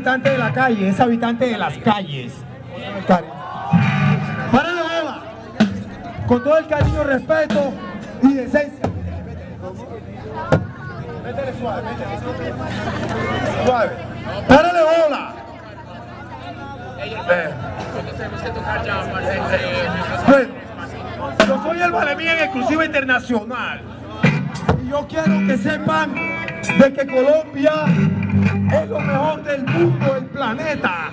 habitante de la calle, es habitante de las calles. Para la bola. Con todo el cariño, respeto y decencia. Métele suave, métele suave. Párale bola. Bueno, yo soy el Valemín en exclusiva internacional. Y yo quiero que sepan de que Colombia es lo mejor del mundo, del planeta.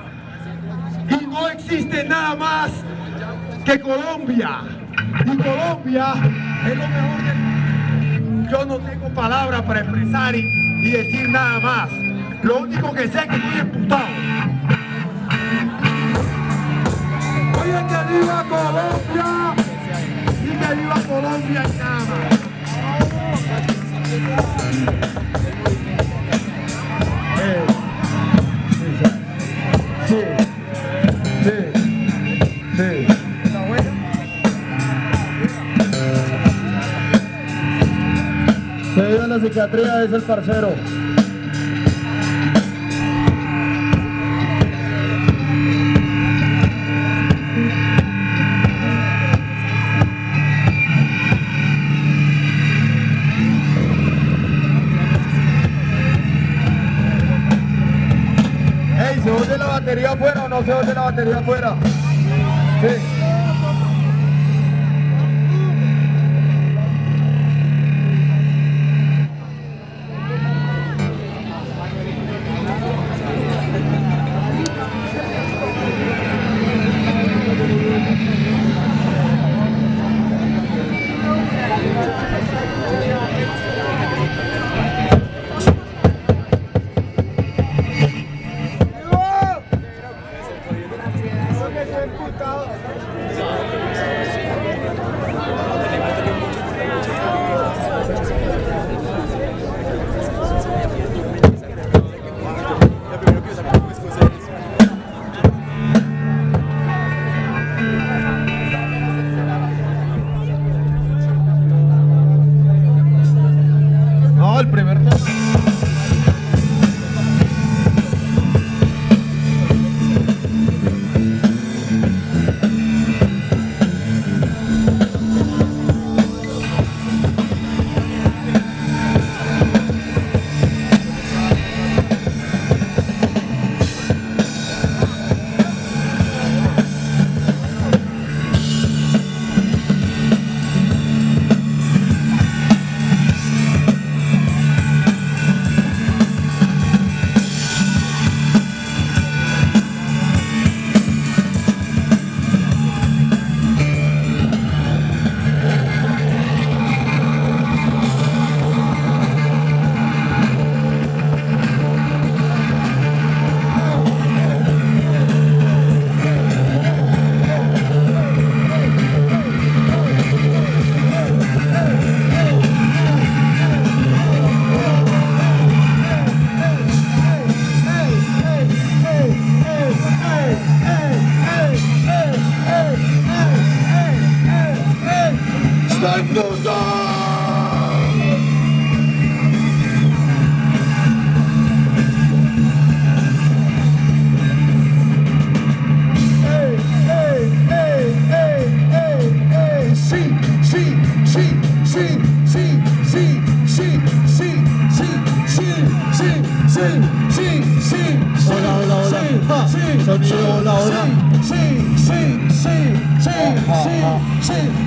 Y no existe nada más que Colombia. Y Colombia es lo mejor del mundo. Yo no tengo palabras para expresar y, y decir nada más. Lo único que sé es que estoy emputado. Oye, que viva Colombia y que viva Colombia y nada más. Psiquiatría, es el parcero. Ey, ¿se oye la batería afuera o no se oye la batería afuera? Sí. Sonido hola, hola. Sí, sí, sí, sí, Ajá, sí,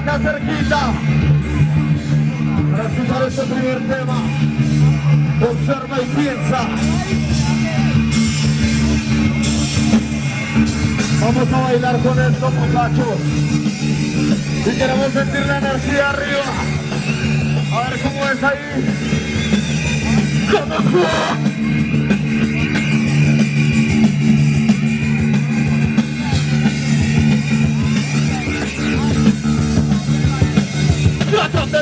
acá cerquita para escuchar este primer tema. Observa y piensa. Vamos a bailar con esto, muchachos. Y queremos sentir la energía arriba. A ver cómo es ahí. ¿Cómo?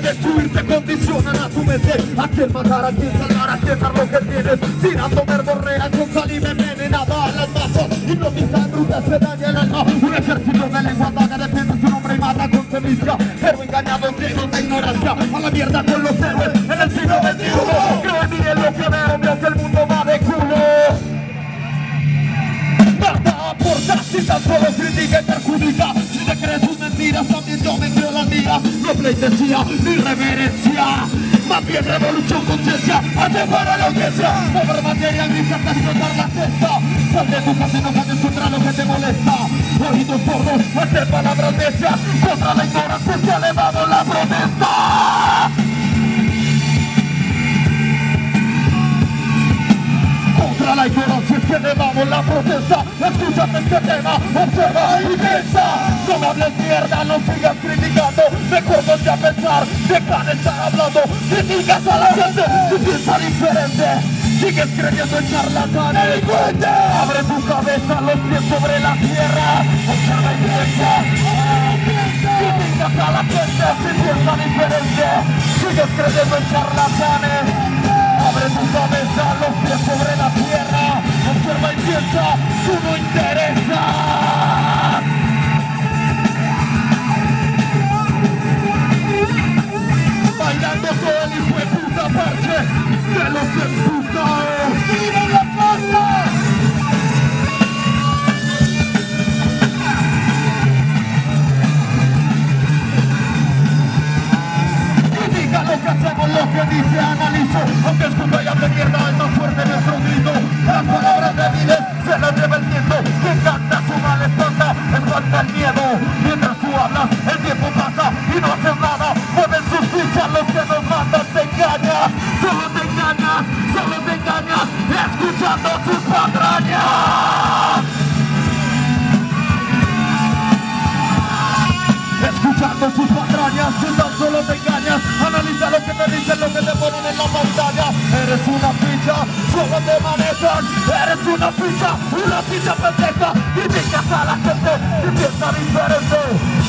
Tratan de destruirte, condicionan a tu mente. A quien matar, a quien salvar, a quien dar lo que tienes. Tirando verborrea con saliva envenenada a las masas Hipnotizan rutas se daña el alma. Un ejército de lengua vaga defiende su nombre y mata con semilla. Pero engañados ciegos de ignorancia A la mierda con los héroes en el siglo XXI Que olviden lo que veo, veo que el mundo va de culo. Nada aporta si tan solo critica y perjudica. Si te crees sus mentiras también yo me creo las mías No pleitesía ni reverencia Más bien revolución, conciencia Hace para la audiencia Mover materia gris hasta explotar la cesta. Sal de tu casa y no cambies contra lo que te molesta. Oídos sordos, hacer palabras necias. Contra la ignorancia se ha elevado la protesta elevamos la protesta Escúchate este tema, observa y piensa. No me hables mierda, no sigas criticando Mejor ponte a pensar, deja de estar hablando Criticas a la gente si piensa diferente Sigues creyendo en charlatanes. ¡Delincuente! Abre tu cabeza, los pies sobre la tierra Observa y piensa. Criticas a la gente si piensa diferente Sigues creyendo en charlatanes. Abre tu cabeza, los pies sobre la tierra Observa y piensa, tú no interesas Bailando todo el hijo de puta parche de los emputados analizo Aunque escucha y hable mierda, es más fuerte nuestro grito. Las palabras débiles se las lleva el viento Quien canta su mal espanta, espanta el miedo. Mientras la pantalla Eres una ficha, solo te manejan Eres una ficha, una ficha pendeja Criticas a la gente si piensa diferente.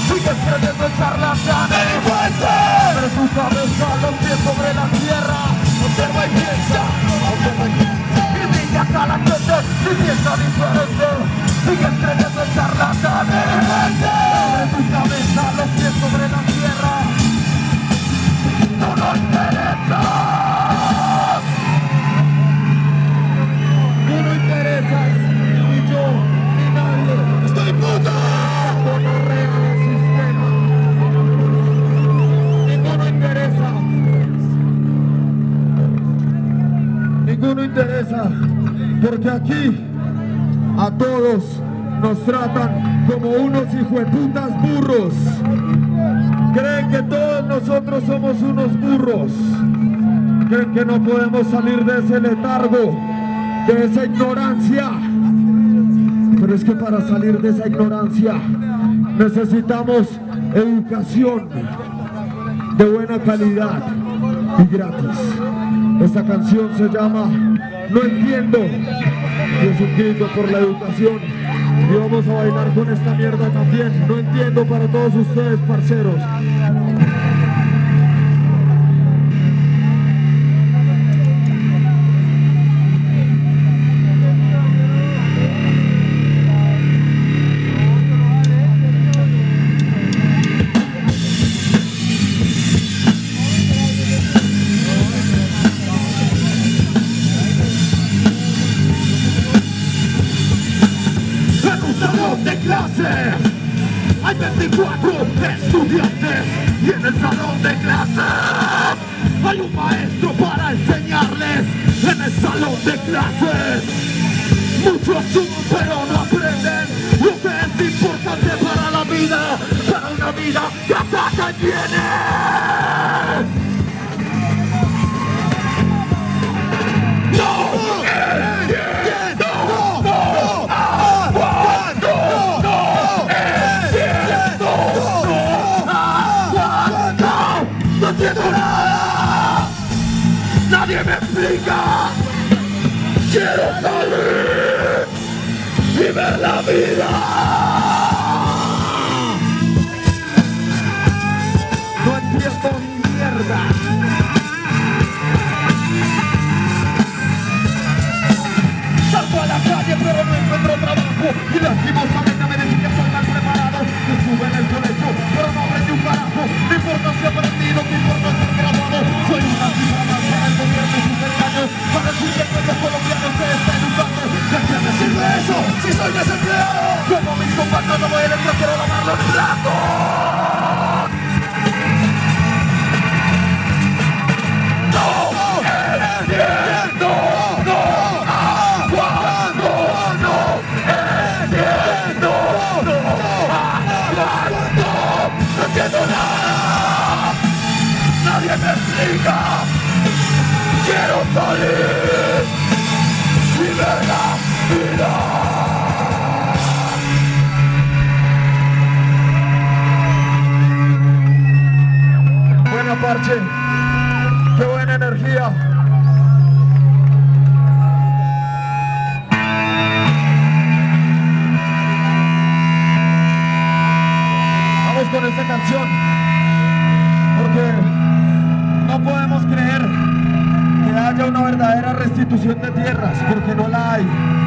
Sigues creyendo en charlatanes ¡Delincuente! Abre tu cabeza, los pies sobre la tierra. Observa y piensa, observa y piensa. Criticas a la gente si piensa diferente. Sigues creyendo en charlatanes Abre tu cabeza, los pies sobre la tierra aquí a todos nos tratan como unos hijueputas burros. Creen que todos nosotros somos unos burros. Creen que no podemos salir de ese letargo, de esa ignorancia. Pero es que para salir de esa ignorancia necesitamos educación de buena calidad y gratis. Esta canción se llama No entiendo y es un grito por la educación. Y vamos a bailar con esta mierda también. No entiendo para todos ustedes, parceros. De. Muchos asumen pero no aprenden lo que vida para una vida que ataca y viene. no entiendo nada. Nadie me explica. Quiero salir y la vida. No entiendo ni mierda. Salgo a la calle pero no encuentro trabajo y lastimosamente salir parche. Qué buena energía. Restitución de tierras, porque no la hay.